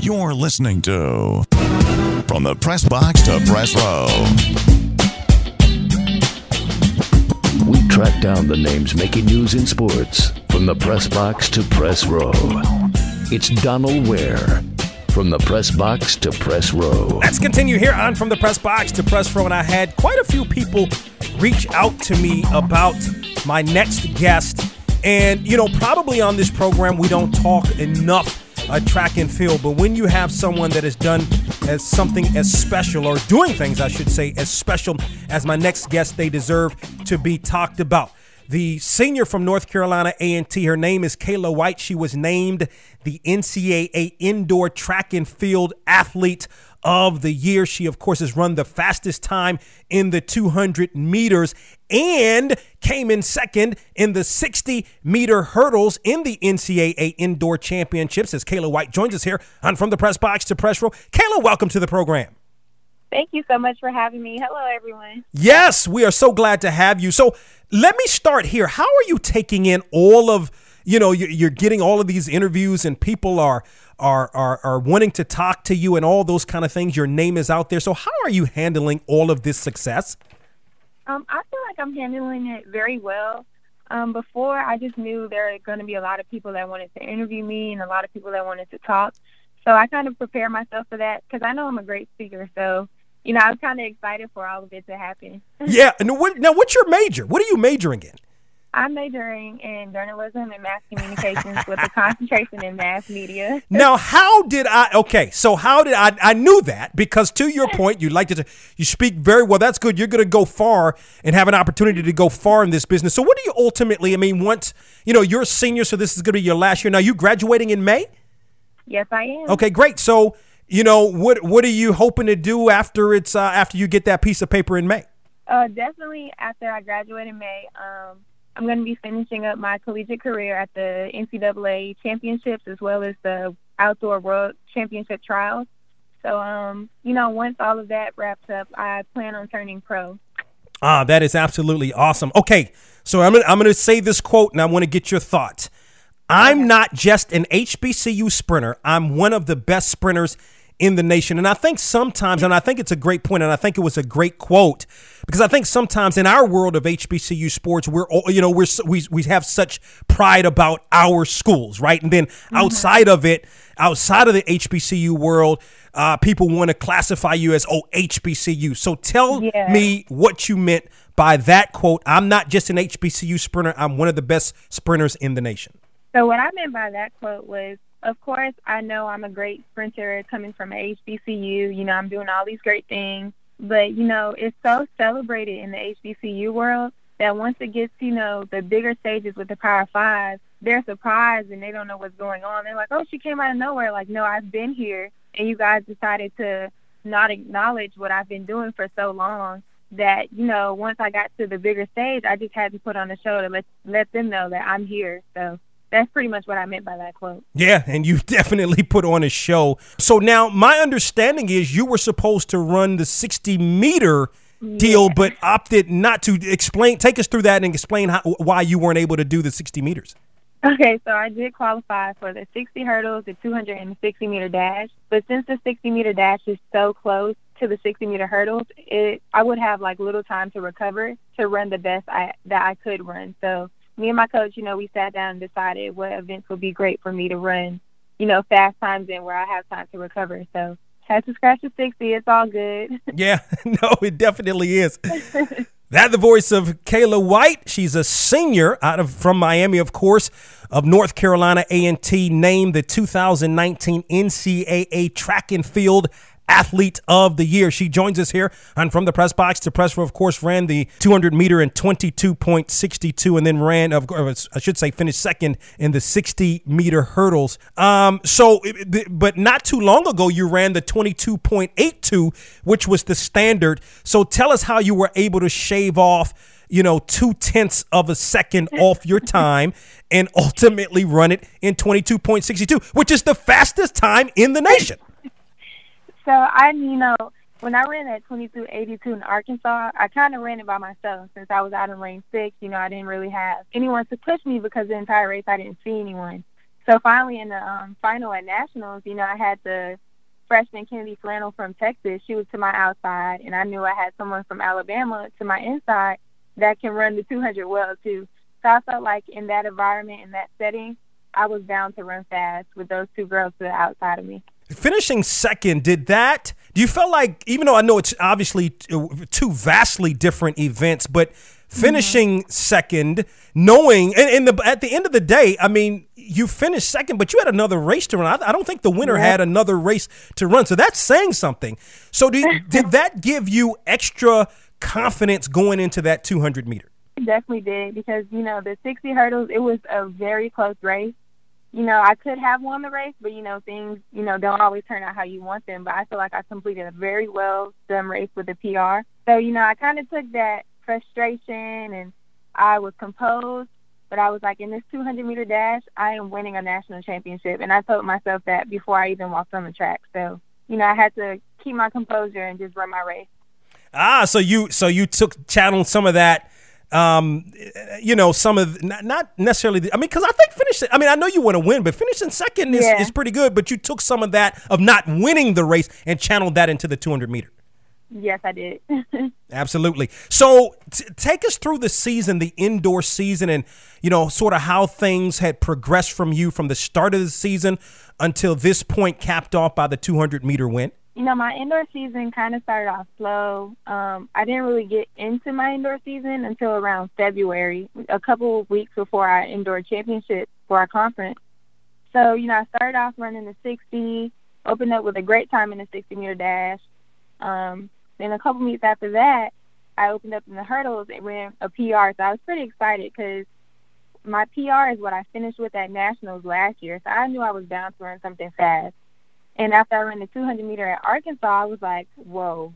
You're listening to From the Press Box to Press Row. We track down the names making news in sports from the press box to press row. It's Donald Ware from the press box to press row. Let's continue here on From the Press Box to Press Row. And I had quite a few people reach out to me about my next guest. And, you know, probably on this program, we don't talk enough uh, track and field, but when you have someone that has done as something as special, or doing things, I should say, as special as my next guest, they deserve to be talked about the senior from North Carolina A&T. Her name is Kayla White. She was named the NCAA Indoor Track and Field Athlete of the Year. She, of course, has run the fastest time in the 200 meters and came in second in the 60 meter hurdles in the NCAA Indoor Championships. As Kayla White joins us here on From the Press Box to Press Row. Kayla, welcome to the program. Thank you so much for having me. Hello, everyone. Yes, we are so glad to have you. So let me start here. How are you taking in all of, you know, you're getting all of these interviews and people are are are are wanting to talk to you and all those kind of things. Your name is out there. So how are you handling all of this success? Um, I feel like I'm handling it very well. Um, before, I just knew there were going to be a lot of people that wanted to interview me and a lot of people that wanted to talk. So I kind of prepared myself for that because I know I'm a great speaker. So you know, I was kind of excited for all of it to happen. yeah. And what, now, what's your major? What are you majoring in? I'm majoring in journalism and mass communications with a concentration in mass media. now, how did I? Okay, so how did I? I knew that because to your point, you like to you speak very well. That's good. You're going to go far and have an opportunity to go far in this business. So, what do you ultimately? I mean, once you know you're a senior, so this is going to be your last year. Now, you graduating in May. Yes, I am. Okay, great. So you know what what are you hoping to do after it's uh, after you get that piece of paper in May? Uh, definitely after I graduate in May. Um, I'm going to be finishing up my collegiate career at the NCAA championships as well as the outdoor world championship trials. So, um, you know, once all of that wraps up, I plan on turning pro. Ah, that is absolutely awesome. Okay, so I'm gonna, I'm going to say this quote, and I want to get your thoughts. I'm not just an HBCU sprinter. I'm one of the best sprinters in the nation. And I think sometimes, and I think it's a great point, and I think it was a great quote because I think sometimes in our world of HBCU sports, we're you know we're we we have such pride about our schools, right? And then mm-hmm. outside of it, outside of the HBCU world. Uh, people want to classify you as oh HBCU. So tell yeah. me what you meant by that quote. I'm not just an HBCU sprinter. I'm one of the best sprinters in the nation. So what I meant by that quote was of course, I know I'm a great sprinter coming from HBCU. You know, I'm doing all these great things. But, you know, it's so celebrated in the HBCU world that once it gets, you know, the bigger stages with the Power Five, they're surprised and they don't know what's going on. They're like, oh, she came out of nowhere. Like, no, I've been here. And you guys decided to not acknowledge what I've been doing for so long that, you know, once I got to the bigger stage, I just had to put on a show to let, let them know that I'm here. So that's pretty much what I meant by that quote. Yeah, and you definitely put on a show. So now my understanding is you were supposed to run the 60 meter deal, but opted not to. Explain, take us through that and explain how, why you weren't able to do the 60 meters. Okay, so I did qualify for the 60 hurdles, the 200, and the 60 meter dash. But since the 60 meter dash is so close to the 60 meter hurdles, it I would have like little time to recover to run the best I that I could run. So me and my coach, you know, we sat down and decided what events would be great for me to run, you know, fast times in where I have time to recover. So had to scratch the 60. It's all good. Yeah, no, it definitely is. that the voice of Kayla White. She's a senior out of from Miami, of course, of North Carolina A&T, named the 2019 NCAA Track and Field Athlete of the Year. She joins us here on From the Press Box to Press Row, of course, ran the 200 meter in 22.62 and then ran, of I should say, finished second in the 60 meter hurdles. Um, so, but not too long ago, you ran the 22.82, which was the standard. So tell us how you were able to shave off you know, two tenths of a second off your time and ultimately run it in 22.62, which is the fastest time in the nation. So I, you know, when I ran that 2282 in Arkansas, I kind of ran it by myself since I was out in lane six. You know, I didn't really have anyone to push me because the entire race I didn't see anyone. So finally, in the um, final at nationals, you know, I had the freshman Kynnedy Flannel from Texas. She was to my outside, and I knew I had someone from Alabama to my inside that can run the 200 well too. So I felt like in that environment, in that setting, I was bound to run fast with those two girls to the outside of me. Finishing second, did that? Do you feel like, even though I know it's obviously two vastly different events, but finishing mm-hmm. second, knowing, and, and the, at the end of the day, I mean, you finished second, but you had another race to run. I, I don't think the winner had another race to run, so that's saying something. So, do, did that give you extra confidence going into that 200 meter? definitely did because you know the 60 hurdles. It was a very close race you know, I could have won the race, but you know, things, you know, don't always turn out how you want them. But I feel like I completed a very well done race with a PR. So, you know, I kind of took that frustration and I was composed, but I was like, in this 200 meter dash, I am winning a national championship. And I told myself that before I even walked on the track. So, you know, I had to keep my composure and just run my race. Ah, so you so you took channeled some of that um, you know, some of not, not necessarily. The, I mean, because I think finishing. I mean, I know you want to win, but finishing second is, yeah. is pretty good. But you took some of that of not winning the race and channeled that into the 200 meter. Yes, I did. Absolutely. So, t- take us through the season, the indoor season, and you know, sort of how things had progressed from you from the start of the season until this point, capped off by the 200 meter win you know, my indoor season kind of started off slow. Um, I didn't really get into my indoor season until around February, a couple of weeks before our indoor championship for our conference. So, you know, I started off running the 60, opened up with a great time in the 60 meter dash. Um, then a couple meets after that, I opened up in the hurdles and ran a PR. So I was pretty excited because my PR is what I finished with at nationals last year. So I knew I was bound to run something fast. And after I ran the 200 meter at Arkansas, I was like, whoa.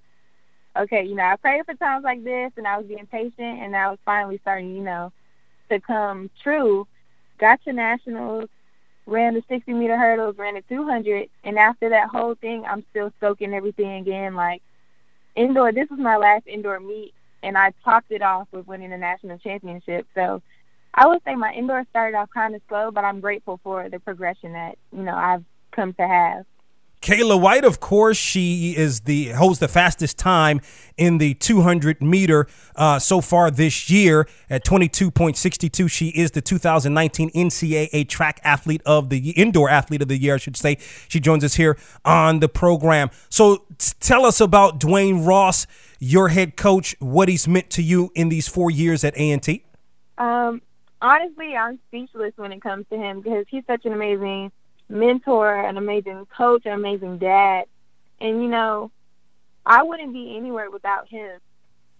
Okay, you know, I prayed for times like this, and I was being patient, and I was finally starting, you know, to come true. Got to nationals, ran the 60 meter hurdles, ran the 200, and after that whole thing, I'm still soaking everything again. Like indoor, this was my last indoor meet, and I topped it off with winning the national championship. So I would say my indoor started off kind of slow, but I'm grateful for the progression that you know I've come to have. Kayla White, of course, she is the holds the fastest time in the 200 meter uh, so far this year at 22.62. She is the 2019 NCAA track athlete of the indoor athlete of the year, I should say. She joins us here on the program. So tell us about Duane Ross, your head coach, what he's meant to you in these four years at A&T. Um, honestly, I'm speechless when it comes to him because he's such an amazing mentor, an amazing coach, an amazing dad. And, you know, I wouldn't be anywhere without him.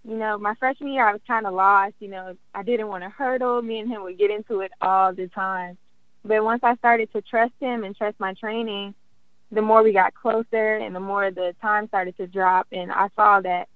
You know, my freshman year, I was kind of lost. You know, I didn't want to hurdle. Me and him would get into it all the time. But once I started to trust him and trust my training, the more we got closer and the more the time started to drop. And I saw that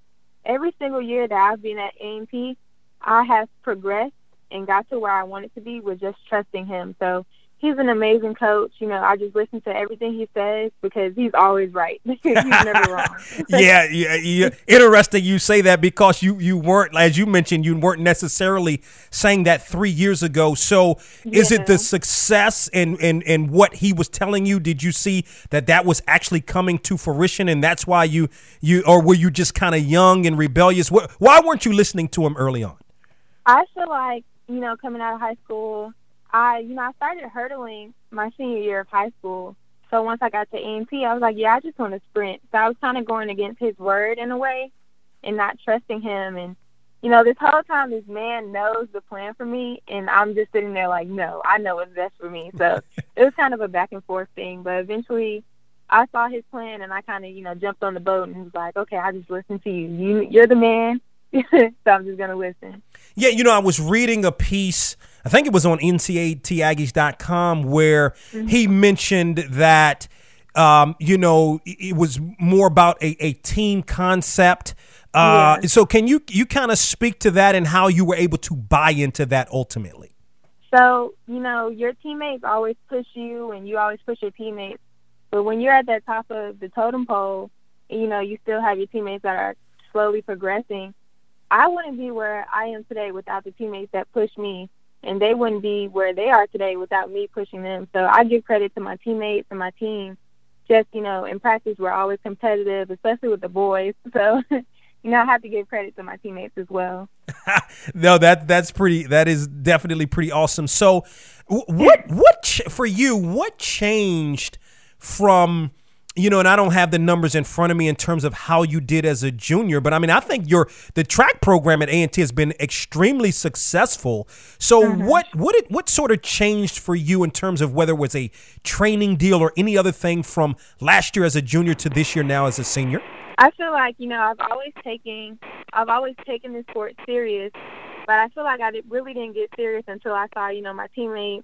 every single year that I've been at A&T, I have progressed and got to where I wanted to be with just trusting him. So he's an amazing coach. You know, I just listen to everything he says because he's always right. he's never wrong. yeah, yeah, yeah, Interesting you say that because you you weren't, as you mentioned, you weren't necessarily saying that three years ago. So, yeah. is it the success and and and what he was telling you? Did you see that that was actually coming to fruition, and that's why you you or were you just kind of young and rebellious? Why weren't you listening to him early on? I feel like you know, coming out of high school I, you know, I started hurdling my senior year of high school. So once I got to A&T, I was like, yeah, I just want to sprint. So I was kind of going against his word in a way and not trusting him. And, you know, this whole time, this man knows the plan for me, and I'm just sitting there like, no, I know what's best for me. So it was kind of a back and forth thing. But eventually, I saw his plan, and I kind of, you know, jumped on the boat and was like, okay, I just listen to you. you you're the man. so I'm just going to listen. Yeah, you know, I was reading a piece, I think it was on NCATaggies.com, where mm-hmm. he mentioned that, um, you know, it was more about a, a team concept. Uh, yeah. So, can you you kind of speak to that and how you were able to buy into that ultimately? So, you know, your teammates always push you, and you always push your teammates. But when you're at that top of the totem pole, you know, you still have your teammates that are slowly progressing I wouldn't be where I am today without the teammates that pushed me and they wouldn't be where they are today without me pushing them. So I give credit to my teammates and my team. Just you know, in practice we're always competitive, especially with the boys. So you know, I have to give credit to my teammates as well. no, that that's pretty. That is definitely pretty awesome. So, what what for you? What changed from? You know, and I don't have the numbers in front of me in terms of how you did as a junior, but I mean, I think your the track program at A&T has been extremely successful. So, mm-hmm. what what it, what sort of changed for you in terms of whether it was a training deal or any other thing from last year as a junior to this year now as a senior? I feel like you know I've always taken I've always taken this sport serious, but I feel like I did, really didn't get serious until I saw you know my teammate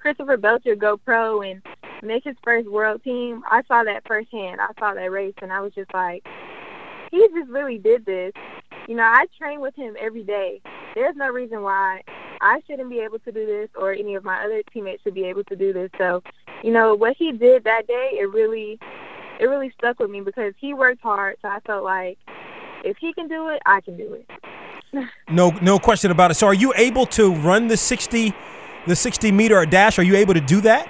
Christopher Belcher go pro and make his first world team. I saw that firsthand. I saw that race and I was just like, he just really did this. You know, I train with him every day. There's no reason why I shouldn't be able to do this or any of my other teammates should be able to do this. So, you know, what he did that day, it really it really stuck with me because he worked hard. So I felt like if he can do it, I can do it. no, no question about it. So, are you able to run the sixty, the sixty meter dash? Are you able to do that?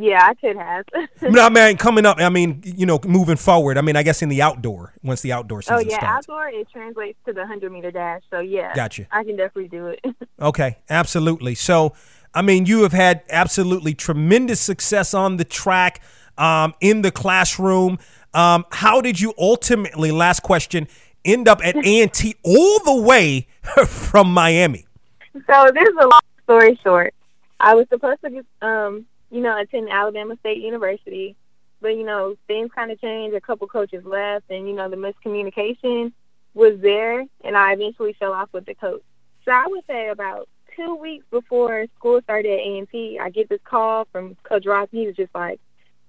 Yeah, I could have. no, man, coming up. I mean, you know, moving forward. I mean, I guess in the outdoor once the outdoor season Oh yeah, starts. outdoor it translates to the hundred meter dash. So yeah, gotcha. I can definitely do it. okay, absolutely. So, I mean, you have had absolutely tremendous success on the track um, in the classroom. Um, how did you ultimately, last question, end up at A&T all the way from Miami? So this is a long story short. I was supposed to, um, you know, attend Alabama State University, but you know, things kind of changed. A couple coaches left, and you know, the miscommunication was there, and I eventually fell off with the coach. So I would say about two weeks before school started at A&T, I get this call from Coach Ross. He was just like,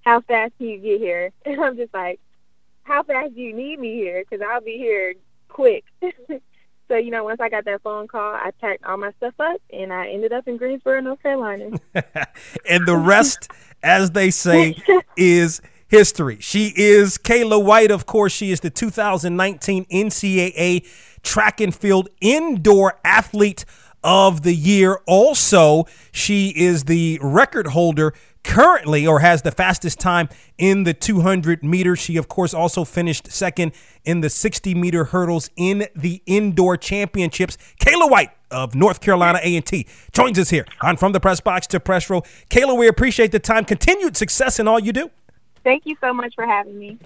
how fast can you get here? And I'm just like, how fast do you need me here? Because I'll be here quick. so, you know, once I got that phone call, I packed all my stuff up and I ended up in Greensboro, North Carolina. and the rest, as they say, is history. She is Kayla White, of course. She is the 2019 NCAA Track and Field Indoor Athlete of the Year. Also, she is the record holder currently or has the fastest time in the 200 meters. She, of course, also finished second in the 60 meter hurdles in the indoor championships. Kayla White of North Carolina A&T joins us here on From the Press Box to Press Row. Kayla, we appreciate the time. Continued success in all you do. Thank you so much for having me.